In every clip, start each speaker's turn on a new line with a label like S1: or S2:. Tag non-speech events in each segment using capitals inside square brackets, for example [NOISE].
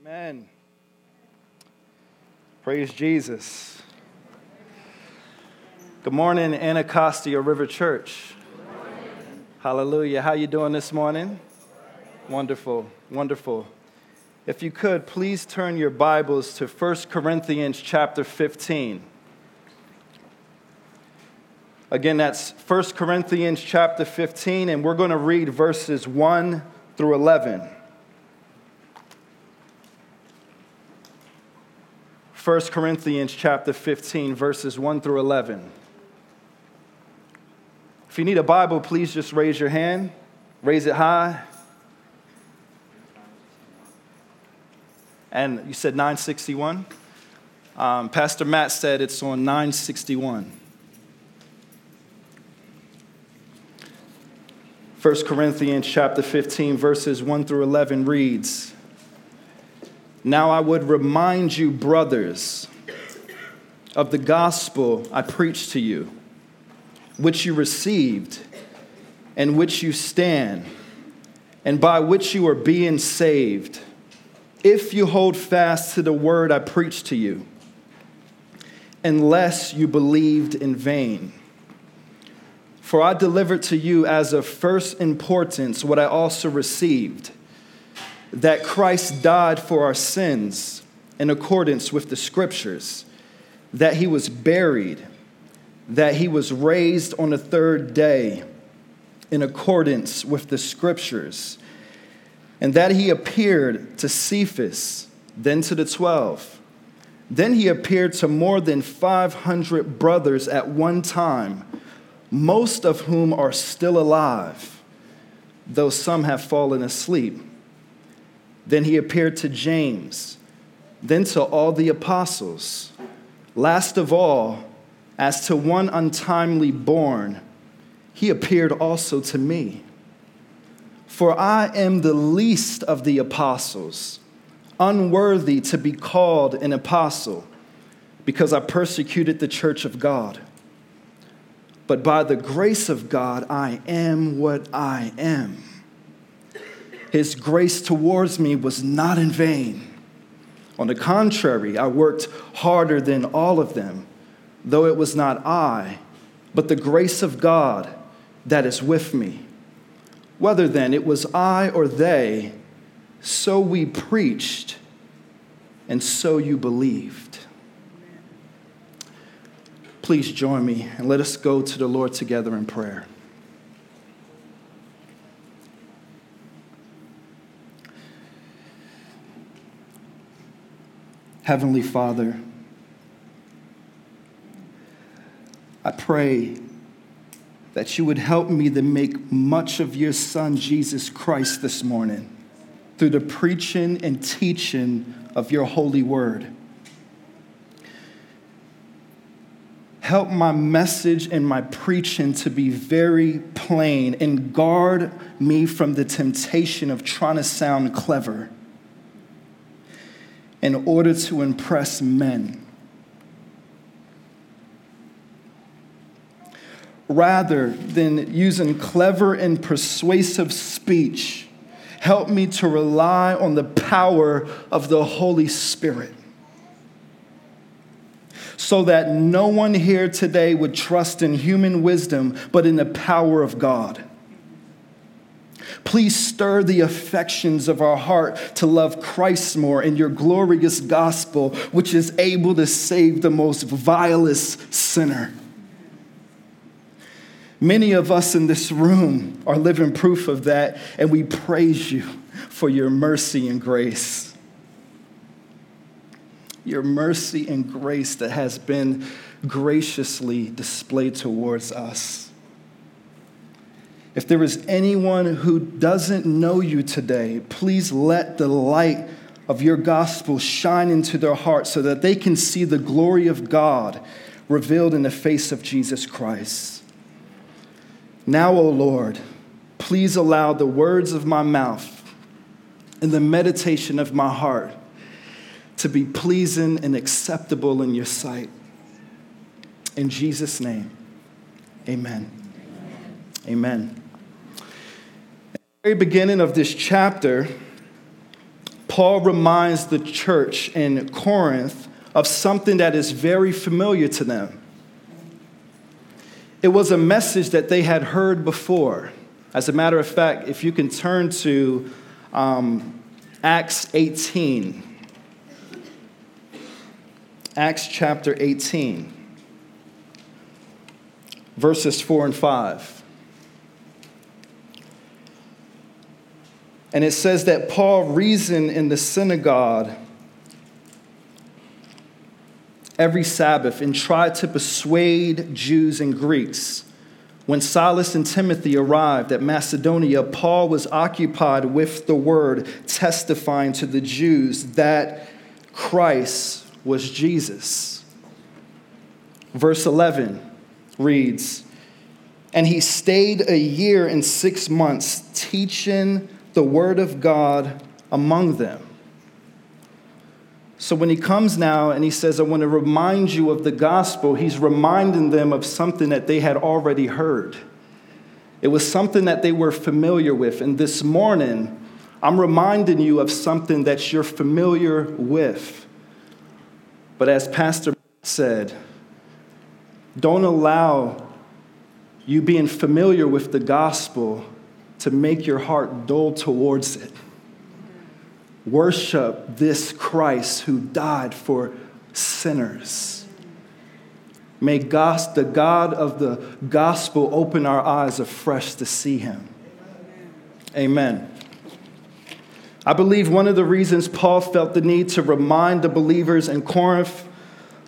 S1: Amen. Praise Jesus. Good morning, Anacostia River Church. Hallelujah. How you doing this morning? Wonderful, wonderful. If you could, please turn your Bibles to 1 Corinthians chapter 15. Again, that's 1 Corinthians chapter 15, and we're going to read verses 1 through 11. 1 Corinthians chapter 15, verses 1 through 11. If you need a Bible, please just raise your hand, raise it high. And you said 961? Um, Pastor Matt said it's on 961. 1 Corinthians chapter 15, verses 1 through 11 reads Now I would remind you, brothers, of the gospel I preached to you, which you received, and which you stand, and by which you are being saved, if you hold fast to the word I preached to you, unless you believed in vain. For I delivered to you as of first importance what I also received that Christ died for our sins in accordance with the scriptures, that he was buried, that he was raised on the third day in accordance with the scriptures, and that he appeared to Cephas, then to the twelve. Then he appeared to more than 500 brothers at one time, most of whom are still alive, though some have fallen asleep. Then he appeared to James, then to all the apostles. Last of all, as to one untimely born, he appeared also to me. For I am the least of the apostles, unworthy to be called an apostle, because I persecuted the church of God. But by the grace of God, I am what I am. His grace towards me was not in vain. On the contrary, I worked harder than all of them, though it was not I, but the grace of God that is with me. Whether then it was I or they, so we preached, and so you believed. Please join me and let us go to the Lord together in prayer. Heavenly Father, I pray that you would help me to make much of your Son, Jesus Christ, this morning through the preaching and teaching of your holy word. Help my message and my preaching to be very plain and guard me from the temptation of trying to sound clever in order to impress men. Rather than using clever and persuasive speech, help me to rely on the power of the Holy Spirit so that no one here today would trust in human wisdom, but in the power of God. Please stir the affections of our heart to love Christ more in your glorious gospel, which is able to save the most vilest sinner. Many of us in this room are living proof of that, and we praise you for your mercy and grace your mercy and grace that has been graciously displayed towards us. If there is anyone who doesn't know you today, please let the light of your gospel shine into their hearts so that they can see the glory of God revealed in the face of Jesus Christ. Now, O Lord, please allow the words of my mouth and the meditation of my heart to be pleasing and acceptable in your sight. In Jesus' name, amen. Amen. At the very beginning of this chapter, Paul reminds the church in Corinth of something that is very familiar to them. It was a message that they had heard before. As a matter of fact, if you can turn to um, Acts 18, Acts chapter 18, verses 4 and 5. And it says that Paul reasoned in the synagogue every Sabbath and tried to persuade Jews and Greeks. When Silas and Timothy arrived at Macedonia, Paul was occupied with the word, testifying to the Jews that Christ was Jesus. Verse 11 reads, And he stayed a year and six months teaching the word of God among them. So when he comes now and he says, I want to remind you of the gospel, he's reminding them of something that they had already heard. It was something that they were familiar with. And this morning, I'm reminding you of something that you're familiar with. But as Pastor said, don't allow you being familiar with the gospel to make your heart dull towards it. Worship this Christ who died for sinners. May God, the God of the gospel open our eyes afresh to see him. Amen. I believe one of the reasons Paul felt the need to remind the believers in Corinth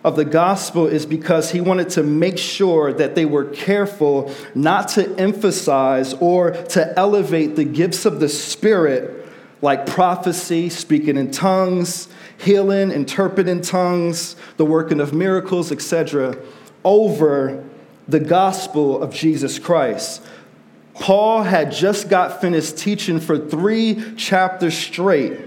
S1: of the gospel is because he wanted to make sure that they were careful not to emphasize or to elevate the gifts of the Spirit like prophecy, speaking in tongues, healing, interpreting tongues, the working of miracles, etc., over the gospel of Jesus Christ. Paul had just got finished teaching for three chapters straight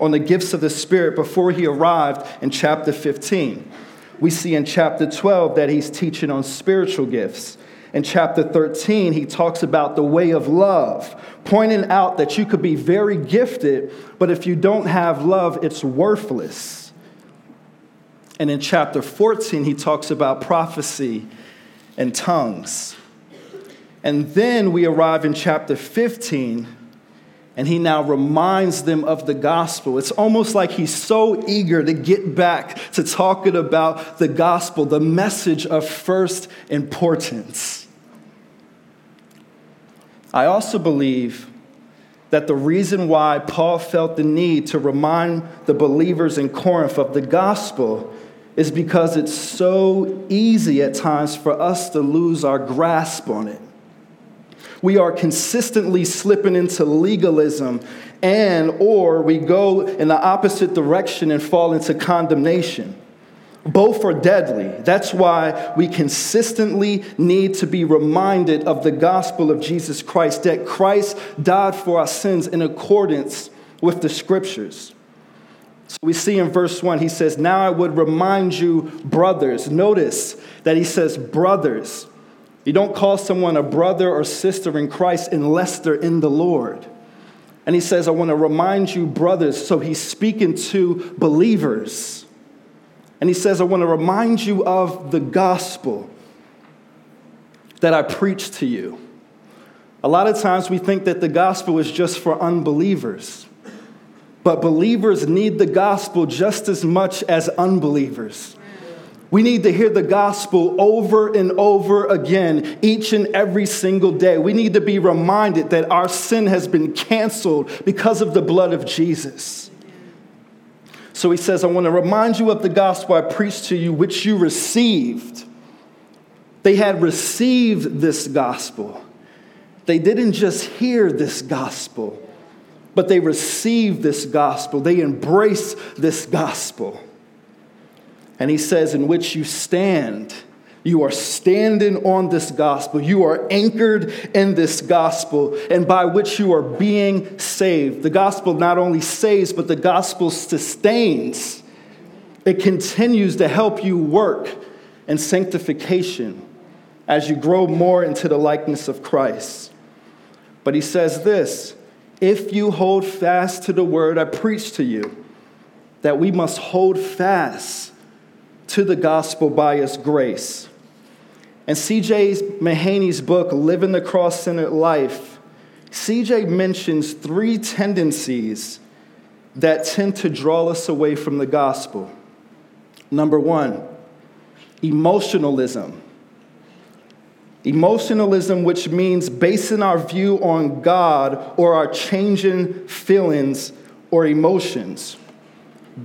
S1: on the gifts of the Spirit before he arrived in chapter 15 we see in chapter 12 that he's teaching on spiritual gifts. In chapter 13, he talks about the way of love, pointing out that you could be very gifted, but if you don't have love, it's worthless. And in chapter 14, he talks about prophecy and tongues. And then we arrive in chapter 15 and he now reminds them of the gospel. It's almost like he's so eager to get back to talking about the gospel, the message of first importance. I also believe that the reason why Paul felt the need to remind the believers in Corinth of the gospel is because it's so easy at times for us to lose our grasp on it we are consistently slipping into legalism and or we go in the opposite direction and fall into condemnation. Both are deadly. That's why we consistently need to be reminded of the gospel of jesus christ that christ died for our sins in accordance with the scriptures. So we see in verse 1 he says now i would remind you brothers. Notice that he says brothers you don't call someone a brother or sister in Christ unless they're in the Lord. And he says, I want to remind you, brothers. So he's speaking to believers. And he says, I want to remind you of the gospel that I preached to you. A lot of times we think that the gospel is just for unbelievers. But believers need the gospel just as much as unbelievers. We need to hear the gospel over and over again, each and every single day. We need to be reminded that our sin has been canceled because of the blood of Jesus. So he says, I want to remind you of the gospel I preached to you, which you received. They had received this gospel. They didn't just hear this gospel, but they received this gospel. They embraced this gospel. And he says, in which you stand. You are standing on this gospel. You are anchored in this gospel, and by which you are being saved. The gospel not only saves, but the gospel sustains. It continues to help you work in sanctification as you grow more into the likeness of Christ. But he says this if you hold fast to the word I preach to you, that we must hold fast to the gospel by his grace. And C.J. Mahaney's book, Living the Cross Centered Life, CJ mentions three tendencies that tend to draw us away from the gospel. Number one, emotionalism. Emotionalism, which means basing our view on God or our changing feelings or emotions.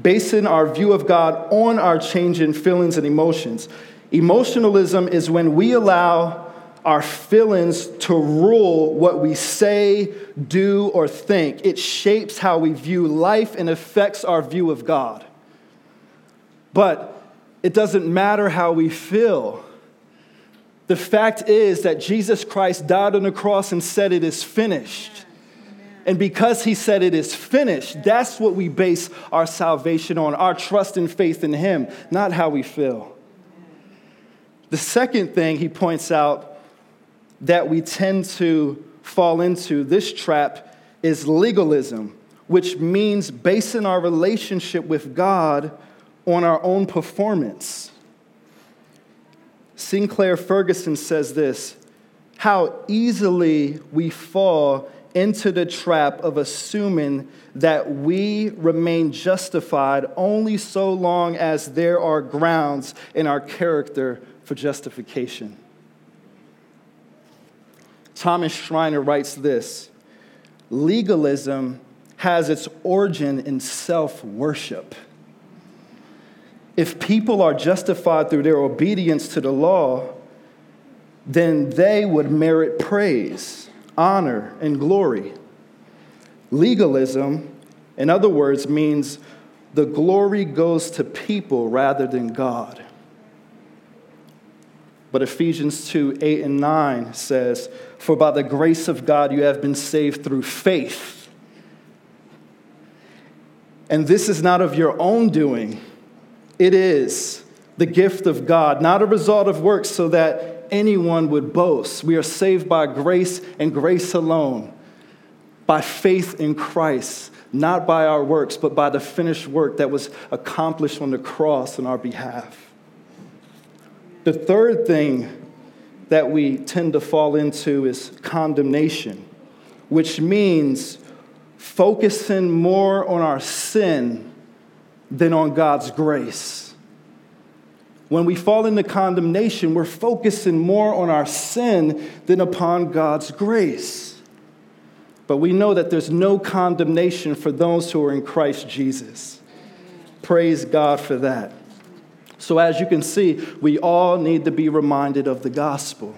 S1: Basing our view of God on our changing feelings and emotions. Emotionalism is when we allow our feelings to rule what we say, do, or think. It shapes how we view life and affects our view of God. But it doesn't matter how we feel. The fact is that Jesus Christ died on the cross and said, It is finished. And because he said it is finished, that's what we base our salvation on, our trust and faith in him, not how we feel. The second thing he points out that we tend to fall into, this trap, is legalism, which means basing our relationship with God on our own performance. Sinclair Ferguson says this how easily we fall into the trap of assuming that we remain justified only so long as there are grounds in our character for justification. Thomas Schreiner writes this legalism has its origin in self worship. If people are justified through their obedience to the law, then they would merit praise, honor, and glory. Legalism, in other words, means the glory goes to people rather than God. But Ephesians 2 8 and 9 says, For by the grace of God you have been saved through faith. And this is not of your own doing. It is the gift of God, not a result of works, so that anyone would boast. We are saved by grace and grace alone, by faith in Christ, not by our works, but by the finished work that was accomplished on the cross on our behalf. The third thing that we tend to fall into is condemnation, which means focusing more on our sin than on God's grace. When we fall into condemnation, we're focusing more on our sin than upon God's grace. But we know that there's no condemnation for those who are in Christ Jesus. Praise God for that. So, as you can see, we all need to be reminded of the gospel.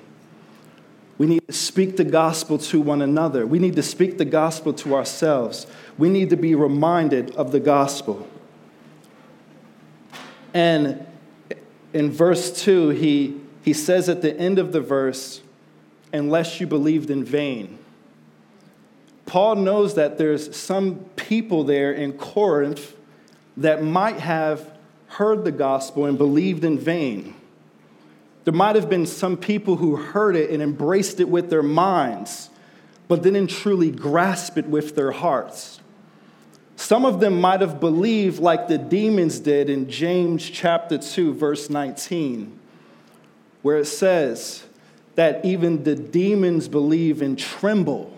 S1: We need to speak the gospel to one another. We need to speak the gospel to ourselves. We need to be reminded of the gospel. And in verse 2, he, he says at the end of the verse, unless you believed in vain. Paul knows that there's some people there in Corinth that might have heard the gospel and believed in vain. There might have been some people who heard it and embraced it with their minds, but didn't truly grasp it with their hearts. Some of them might have believed like the demons did in James chapter 2, verse 19, where it says that even the demons believe and tremble,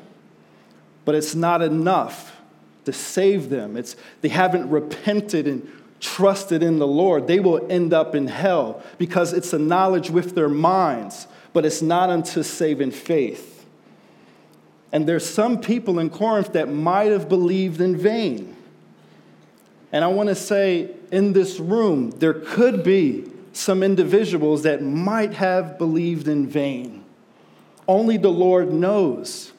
S1: but it's not enough to save them. It's, they haven't repented and trusted in the Lord. They will end up in hell because it's a knowledge with their minds, but it's not unto saving faith. And there's some people in Corinth that might have believed in vain. And I want to say in this room, there could be some individuals that might have believed in vain. Only the Lord knows.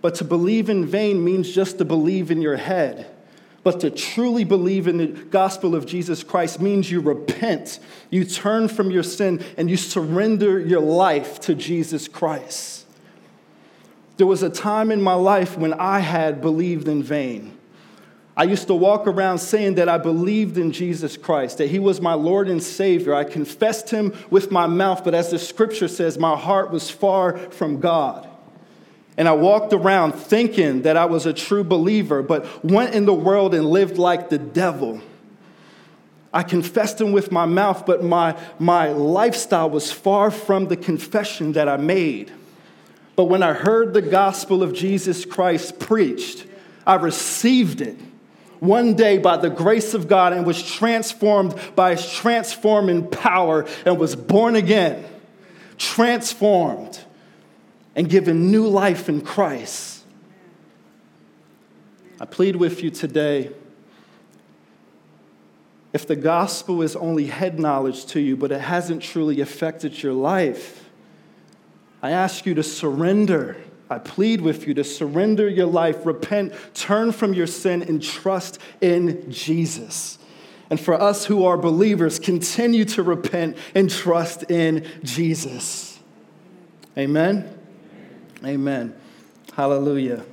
S1: But to believe in vain means just to believe in your head. But to truly believe in the gospel of Jesus Christ means you repent, you turn from your sin, and you surrender your life to Jesus Christ. There was a time in my life when I had believed in vain. I used to walk around saying that I believed in Jesus Christ, that He was my Lord and Savior. I confessed Him with my mouth, but as the scripture says, my heart was far from God. And I walked around thinking that I was a true believer, but went in the world and lived like the devil. I confessed him with my mouth, but my, my lifestyle was far from the confession that I made. But when I heard the gospel of Jesus Christ preached, I received it one day by the grace of God and was transformed by his transforming power and was born again, transformed, and given new life in Christ. I plead with you today if the gospel is only head knowledge to you, but it hasn't truly affected your life, I ask you to surrender. I plead with you to surrender your life, repent, turn from your sin, and trust in Jesus. And for us who are believers, continue to repent and trust in Jesus. Amen. Amen. Hallelujah.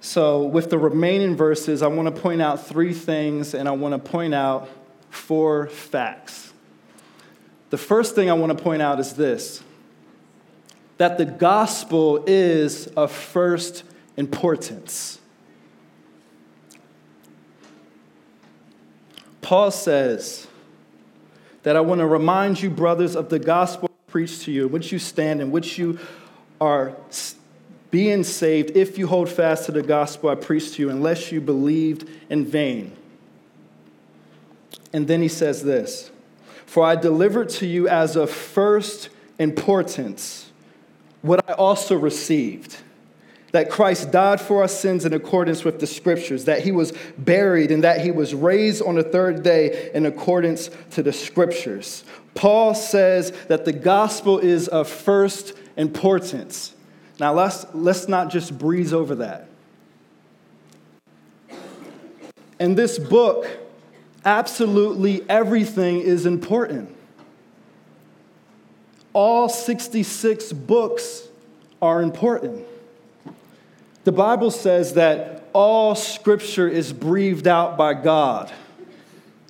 S1: So, with the remaining verses, I want to point out three things and I want to point out four facts. The first thing I want to point out is this that the gospel is of first importance. Paul says that I want to remind you, brothers, of the gospel preached to you, in which you stand, in which you are being saved if you hold fast to the gospel I preached to you, unless you believed in vain. And then he says this For I delivered to you as of first importance what I also received that Christ died for our sins in accordance with the scriptures, that he was buried, and that he was raised on the third day in accordance to the scriptures. Paul says that the gospel is of first importance. Now, let's, let's not just breeze over that. In this book, absolutely everything is important. All 66 books are important. The Bible says that all scripture is breathed out by God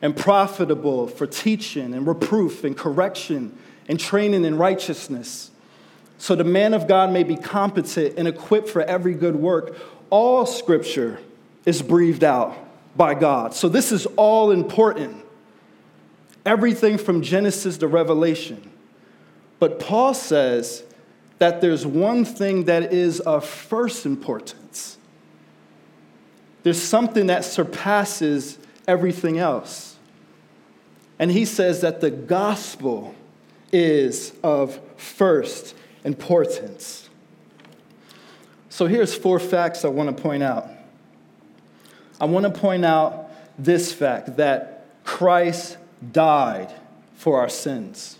S1: and profitable for teaching and reproof and correction and training in righteousness so the man of God may be competent and equipped for every good work. All scripture is breathed out by God. So this is all important. Everything from Genesis to Revelation. But Paul says that there's one thing that is of first importance. There's something that surpasses everything else. And he says that the gospel is of first importance. So here's four facts I want to point out. I want to point out this fact that Christ died for our sins.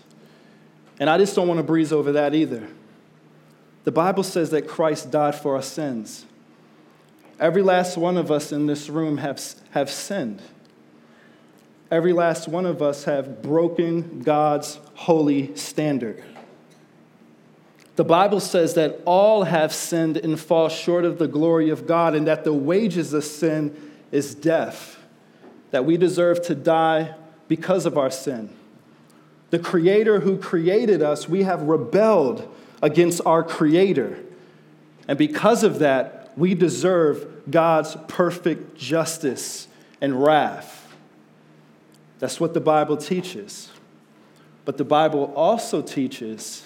S1: And I just don't want to breeze over that either. The Bible says that Christ died for our sins. Every last one of us in this room have, have sinned. Every last one of us have broken God's holy standard. The Bible says that all have sinned and fall short of the glory of God, and that the wages of sin is death, that we deserve to die because of our sin. The Creator who created us, we have rebelled against our Creator. And because of that, we deserve God's perfect justice and wrath. That's what the Bible teaches. But the Bible also teaches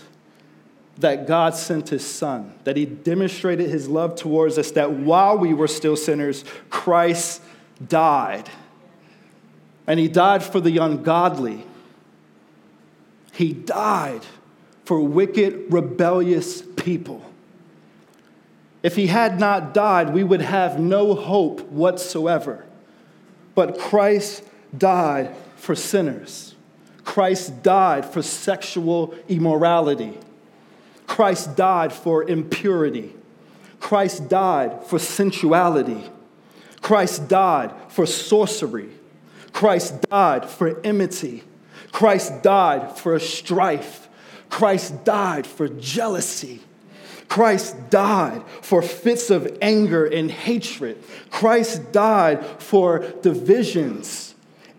S1: that God sent his son, that he demonstrated his love towards us, that while we were still sinners, Christ died. And he died for the ungodly. He died for wicked, rebellious people. If he had not died, we would have no hope whatsoever. But Christ died for sinners. Christ died for sexual immorality. Christ died for impurity. Christ died for sensuality. Christ died for sorcery. Christ died for enmity. Christ died for strife. Christ died for jealousy. Christ died for fits of anger and hatred. Christ died for divisions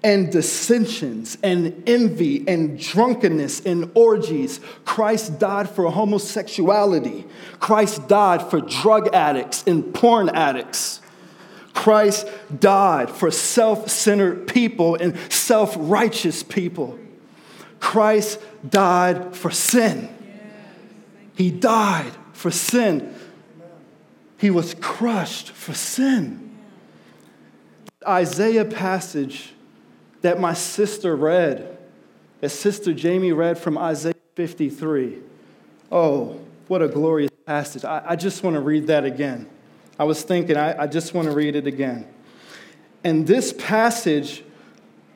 S1: and dissensions and envy and drunkenness and orgies. Christ died for homosexuality. Christ died for drug addicts and porn addicts. Christ died for self centered people and self righteous people. Christ died for sin. He died for sin. He was crushed for sin. Isaiah passage that my sister read, that Sister Jamie read from Isaiah 53. Oh, what a glorious passage. I, I just want to read that again. I was thinking, I, I just want to read it again. And this passage,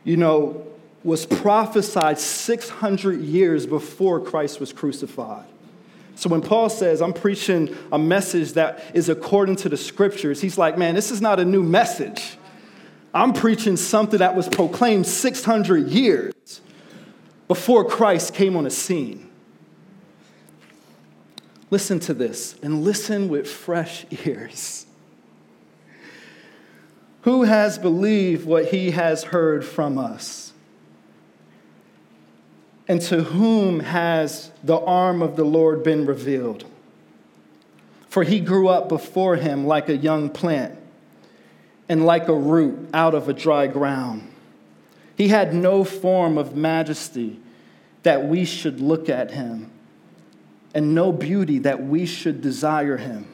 S1: you know, was prophesied 600 years before Christ was crucified. So when Paul says, I'm preaching a message that is according to the scriptures, he's like, man, this is not a new message. I'm preaching something that was proclaimed 600 years before Christ came on the scene. Listen to this and listen with fresh [LAUGHS] ears. Who has believed what he has heard from us? And to whom has the arm of the Lord been revealed? For he grew up before him like a young plant and like a root out of a dry ground. He had no form of majesty that we should look at him, and no beauty that we should desire him.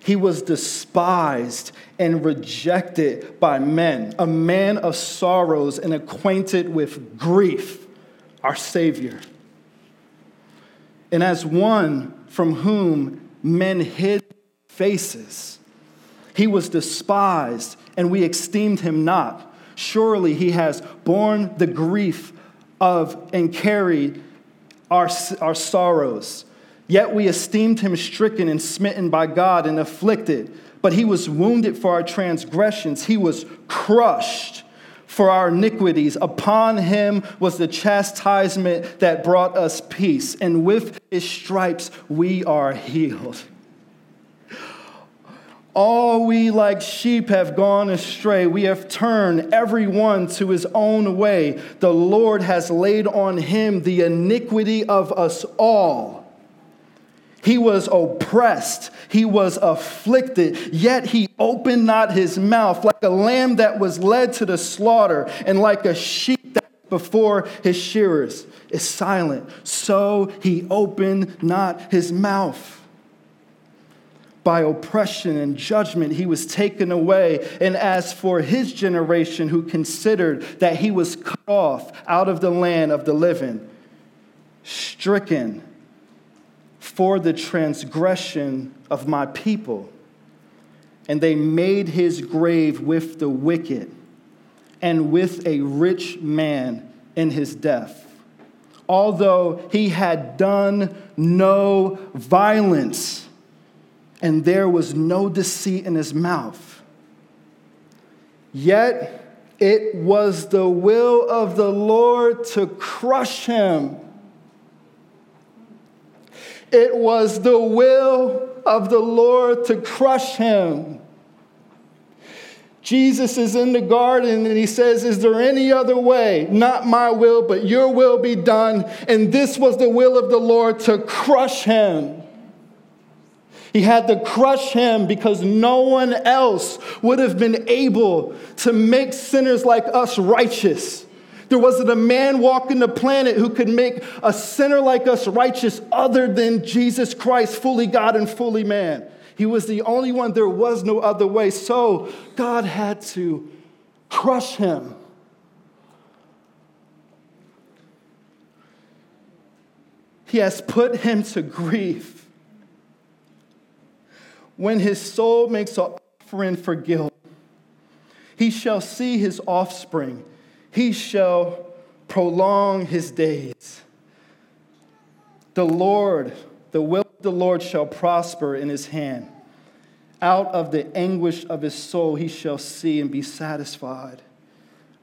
S1: He was despised and rejected by men, a man of sorrows and acquainted with grief, our Savior. And as one from whom men hid faces, he was despised, and we esteemed him not. Surely he has borne the grief of and carried our, our sorrows. Yet we esteemed him stricken and smitten by God and afflicted. But he was wounded for our transgressions, he was crushed for our iniquities. Upon him was the chastisement that brought us peace, and with his stripes we are healed. All we like sheep have gone astray. We have turned every one to his own way. The Lord has laid on him the iniquity of us all. He was oppressed, he was afflicted, yet he opened not his mouth, like a lamb that was led to the slaughter, and like a sheep that before his shearers is silent. So he opened not his mouth by oppression and judgment, he was taken away. And as for his generation, who considered that he was cut off out of the land of the living, stricken for the transgression of my people, and they made his grave with the wicked and with a rich man in his death. Although he had done no violence, and there was no deceit in his mouth. Yet it was the will of the Lord to crush him. It was the will of the Lord to crush him. Jesus is in the garden and he says, Is there any other way? Not my will, but your will be done. And this was the will of the Lord to crush him. He had to crush him because no one else would have been able to make sinners like us righteous. There wasn't a man walking the planet who could make a sinner like us righteous other than Jesus Christ, fully God and fully man. He was the only one, there was no other way. So God had to crush him. He has put him to grief when his soul makes an offering for guilt, he shall see his offspring, he shall prolong his days. The Lord, the will of the Lord shall prosper in his hand. Out of the anguish of his soul he shall see and be satisfied.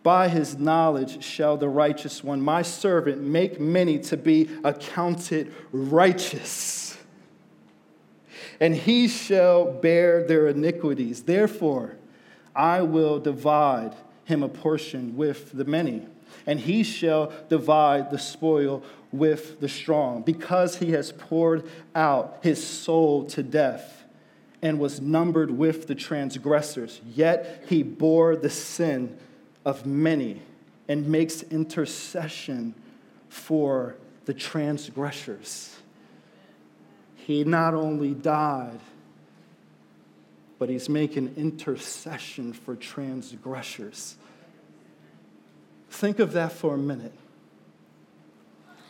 S1: By his knowledge shall the righteous one, my servant, make many to be accounted righteous and he shall bear their iniquities. Therefore, I will divide him a portion with the many, and he shall divide the spoil with the strong, because he has poured out his soul to death and was numbered with the transgressors. Yet he bore the sin of many and makes intercession for the transgressors. He not only died, but he's making intercession for transgressors. Think of that for a minute.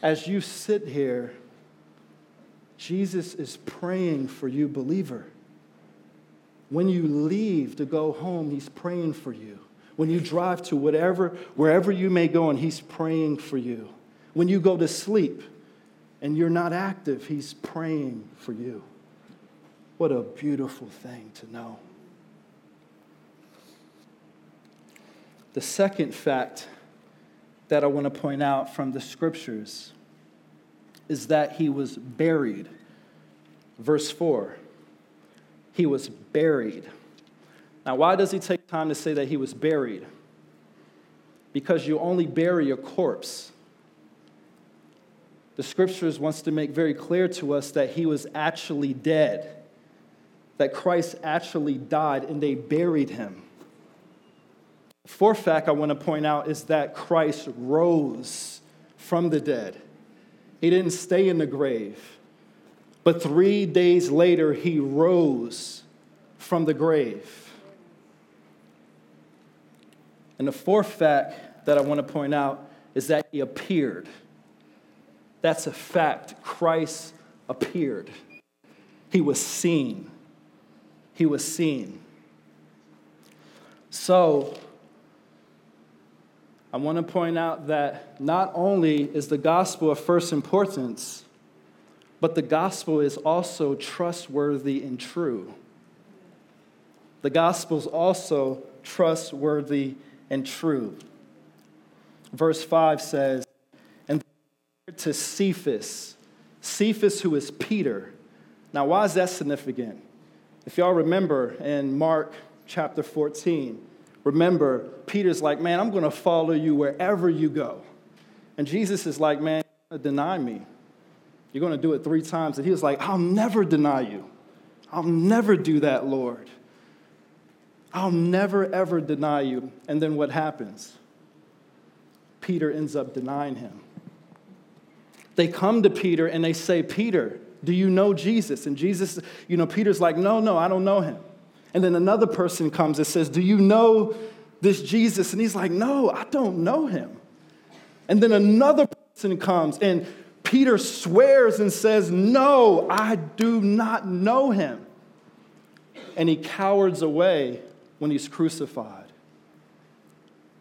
S1: As you sit here, Jesus is praying for you, believer. When you leave to go home, he's praying for you. When you drive to whatever, wherever you may go, and he's praying for you. When you go to sleep and you're not active, he's praying for you. What a beautiful thing to know. The second fact that I want to point out from the scriptures is that he was buried. Verse 4 he was buried. Now, why does he take time to say that he was buried? Because you only bury a corpse. The scriptures wants to make very clear to us that he was actually dead, that Christ actually died and they buried him. The fourth fact I want to point out is that Christ rose from the dead. He didn't stay in the grave. But three days later, he rose from the grave. And the fourth fact that I want to point out is that he appeared. That's a fact. Christ appeared. He was seen. He was seen. So, I want to point out that not only is the gospel of first importance, but the gospel is also trustworthy and true. The gospel is also trustworthy and true. Verse 5 says, to Cephas, Cephas, who is Peter. Now, why is that significant? If y'all remember in Mark chapter 14, remember, Peter's like, Man, I'm going to follow you wherever you go. And Jesus is like, Man, deny me. You're going to do it three times. And he was like, I'll never deny you. I'll never do that, Lord. I'll never, ever deny you. And then what happens? Peter ends up denying him. They come to Peter and they say, Peter, do you know Jesus? And Jesus, you know, Peter's like, no, no, I don't know him. And then another person comes and says, Do you know this Jesus? And he's like, No, I don't know him. And then another person comes and Peter swears and says, No, I do not know him. And he cowards away when he's crucified.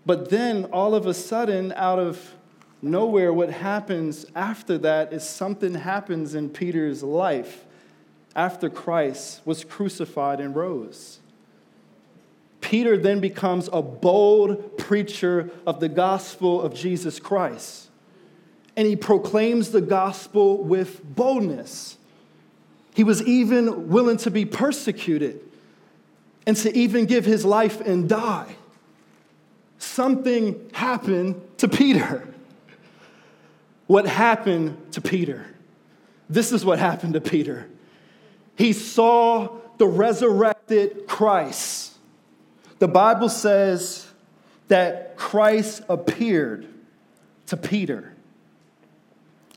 S1: But then, all of a sudden, out of nowhere, what happens after that is something happens in Peter's life after Christ was crucified and rose. Peter then becomes a bold preacher of the gospel of Jesus Christ and he proclaims the gospel with boldness. He was even willing to be persecuted and to even give his life and die. Something happened to Peter. What happened to Peter? This is what happened to Peter. He saw the resurrected Christ. The Bible says that Christ appeared to Peter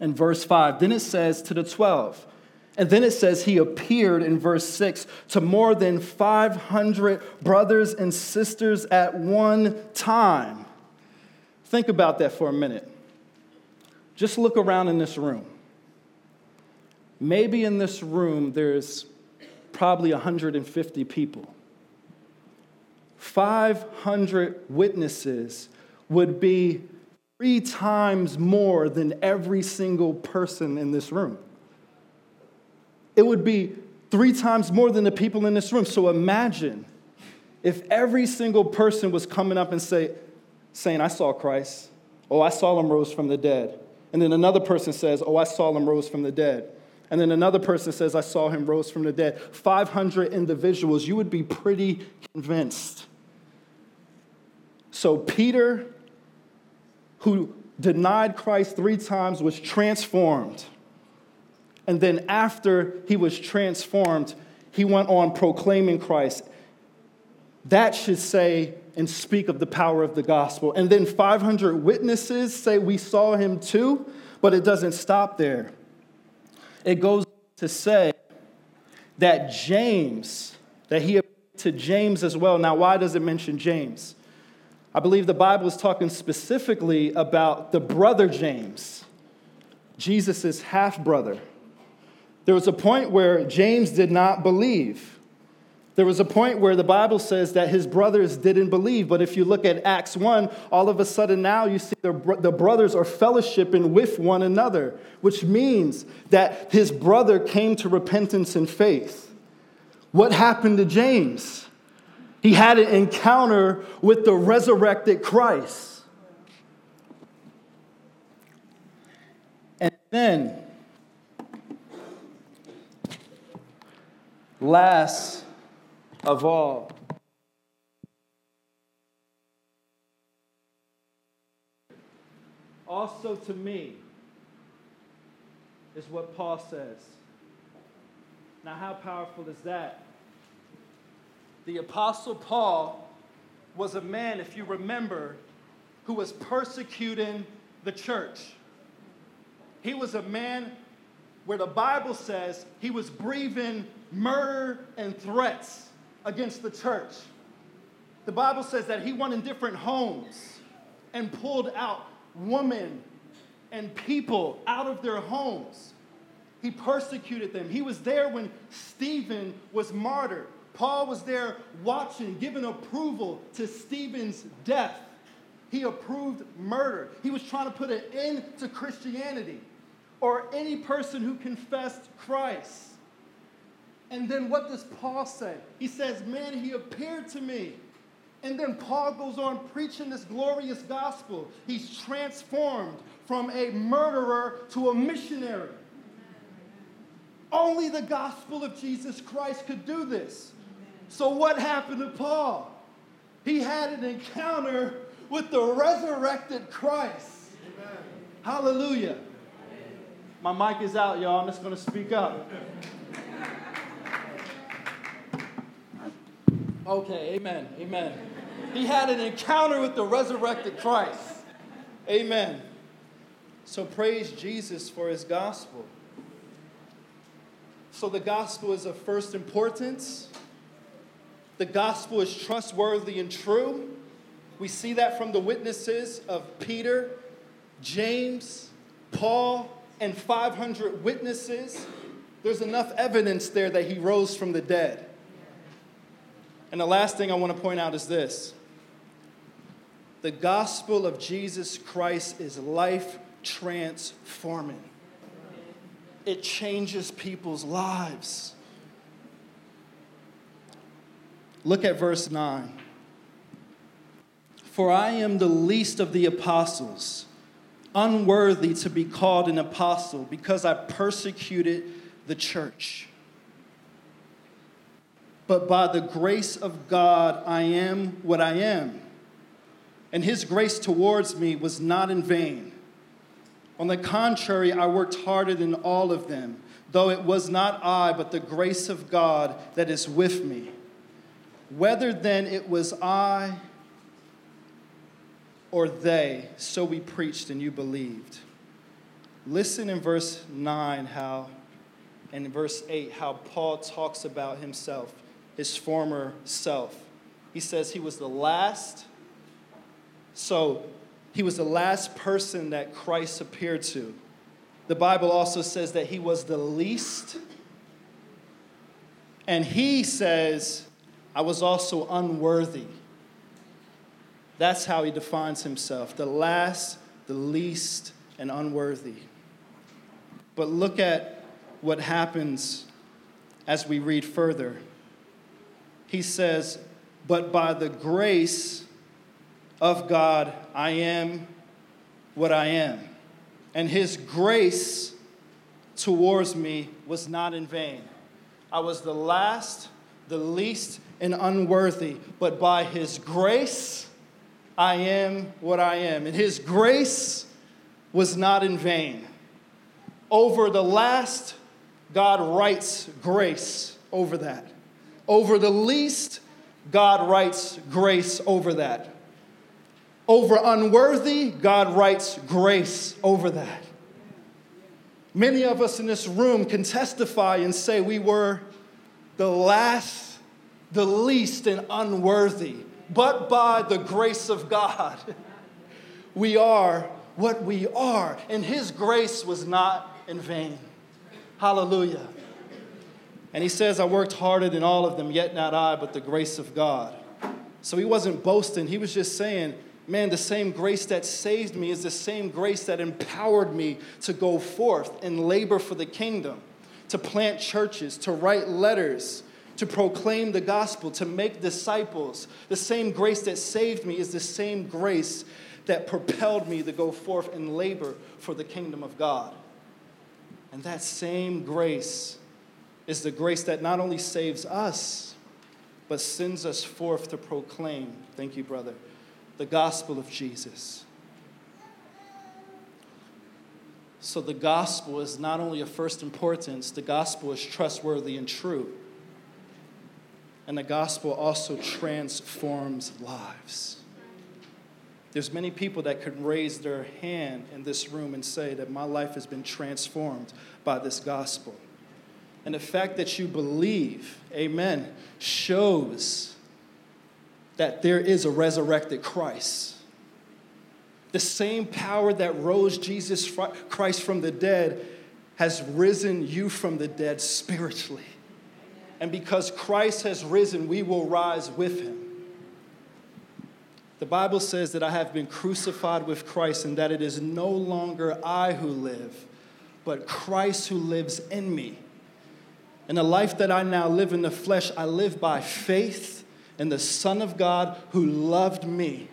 S1: in verse 5. Then it says to the 12. And then it says he appeared in verse 6 to more than 500 brothers and sisters at one time. Think about that for a minute. Just look around in this room. Maybe in this room there's probably 150 people. 500 witnesses would be three times more than every single person in this room. It would be three times more than the people in this room. So imagine if every single person was coming up and say, saying, I saw Christ. Oh, I saw him rose from the dead. And then another person says, Oh, I saw him rose from the dead. And then another person says, I saw him rose from the dead. 500 individuals, you would be pretty convinced So, Peter, who denied Christ three times, was transformed. And then, after he was transformed, he went on proclaiming Christ. That should say and speak of the power of the gospel. And then 500 witnesses say we saw him too, but it doesn't stop there. It goes to say that James, that he appeared to James as well. Now, why does it mention James? I believe the Bible is talking specifically about the brother James, Jesus' half brother. There was a point where James did not believe. There was a point where the Bible says that his brothers didn't believe. But if you look at Acts 1, all of a sudden now you see the, the brothers are fellowshipping with one another, which means that his brother came to repentance and faith. What happened to James? He had an encounter with the resurrected Christ. And then, last of all, also to me is what Paul says. Now, how powerful is that? the Apostle Paul was a man, if you remember, who was persecuting the church. He was a man where the Bible says he was breathing murder and threats against the church. The Bible says that he went in different homes and pulled out women and people out of their homes. He persecuted them. He was there when Stephen was martyred. Paul was there watching, giving approval to Stephen's death. He approved murder. He was trying to put an end to Christianity or any person who confessed Christ. And then what does Paul say? He says, Man, he appeared to me. And then Paul goes on preaching this glorious gospel. He's transformed from a murderer to a missionary. Only the gospel of Jesus Christ could do this. So, what happened to Paul? He had an encounter with the resurrected Christ. Amen. Hallelujah. My mic is out, y'all. I'm just going to speak up. Okay, amen, amen. He had an encounter with the resurrected Christ. Amen. So praise Jesus for his gospel. So the gospel is of first importance the gospel is trustworthy and true. We see that from the witnesses of Peter, James, Paul, and 500 witnesses. There's enough evidence there that he rose from the dead. And the last thing I want to point out is this the gospel of Jesus Christ is life transforming, it changes people's lives. Look at verse 9. For I am the least of the apostles, unworthy to be called an apostle, because I persecuted the church. But by the grace of God, I am what I am. And his grace towards me was not in vain. On the contrary, I worked harder than all of them, though it was not I, but the grace of God that is with me. Whether then it was I or they, so we preached and you believed. Listen in verse 9 how, and in verse 8, how Paul talks about himself, his former self. He says he was the last, so he was the last person that Christ appeared to. The Bible also says that he was the least. And he says I was also unworthy. That's how he defines himself the last, the least, and unworthy. But look at what happens as we read further. He says, But by the grace of God, I am what I am. And his grace towards me was not in vain. I was the last, the least, and unworthy, but by his grace, I am what I am. And his grace was not in vain. Over the last, God writes grace over that. Over the least, God writes grace over that. Over unworthy, God writes grace over that. Many of us in this room can testify and say we were the last, the least, and unworthy. But by the grace of God, [LAUGHS] we are what we are. And His grace was not in vain. Hallelujah. And He says, I worked harder than all of them, yet not I, but the grace of God. So He wasn't boasting, He was just saying, Man, the same grace that saved me is the same grace that empowered me to go forth and labor for the kingdom, to plant churches, to write letters, to proclaim the gospel, to make disciples. The same grace that saved me is the same grace that propelled me to go forth and labor for the kingdom of God. And that same grace is the grace that not only saves us, but sends us forth to proclaim, thank you, brother, the gospel of Jesus. So the gospel is not only of first importance, the gospel is trustworthy and true. And the gospel also transforms lives. There's many people that could raise their hand in this room and say that my life has been transformed by this gospel. And the fact that you believe, amen, shows that there is a resurrected Christ. The same power that rose Jesus Christ from the dead has risen you from the dead spiritually. And because Christ has risen, we will rise with him. The Bible says that I have been crucified with Christ and that it is no longer I who live, but Christ who lives in me. And the life that I now live in the flesh, I live by faith in the Son of God who loved me.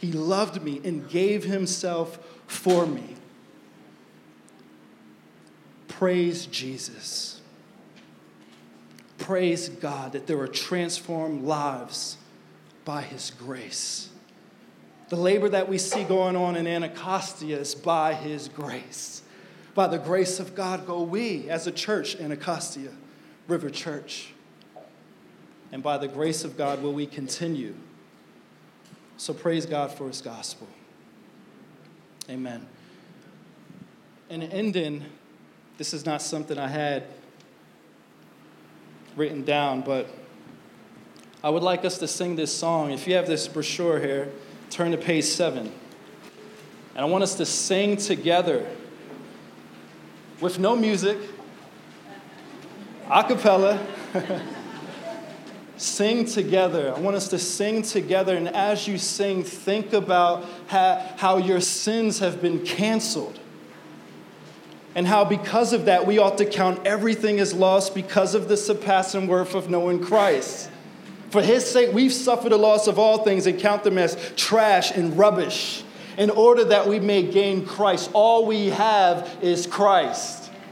S1: He loved me and gave himself for me. Praise Jesus. Praise God that there are transformed lives by his grace. The labor that we see going on in Anacostia is by his grace. By the grace of God go we as a church, Anacostia River Church and by the grace of God will we continue. So praise God for his gospel. Amen. And ending, this is not something I had written down, but I would like us to sing this song. If you have this brochure here, turn to page seven. And I want us to sing together with no music, a cappella. [LAUGHS] sing together. I want us to sing together. And as you sing, think about how, how your sins have been canceled. And how, because of that, we ought to count everything as lost because of the surpassing worth of knowing Christ. For his sake, we've suffered the loss of all things and count them as trash and rubbish in order that we may gain Christ. All we have is Christ.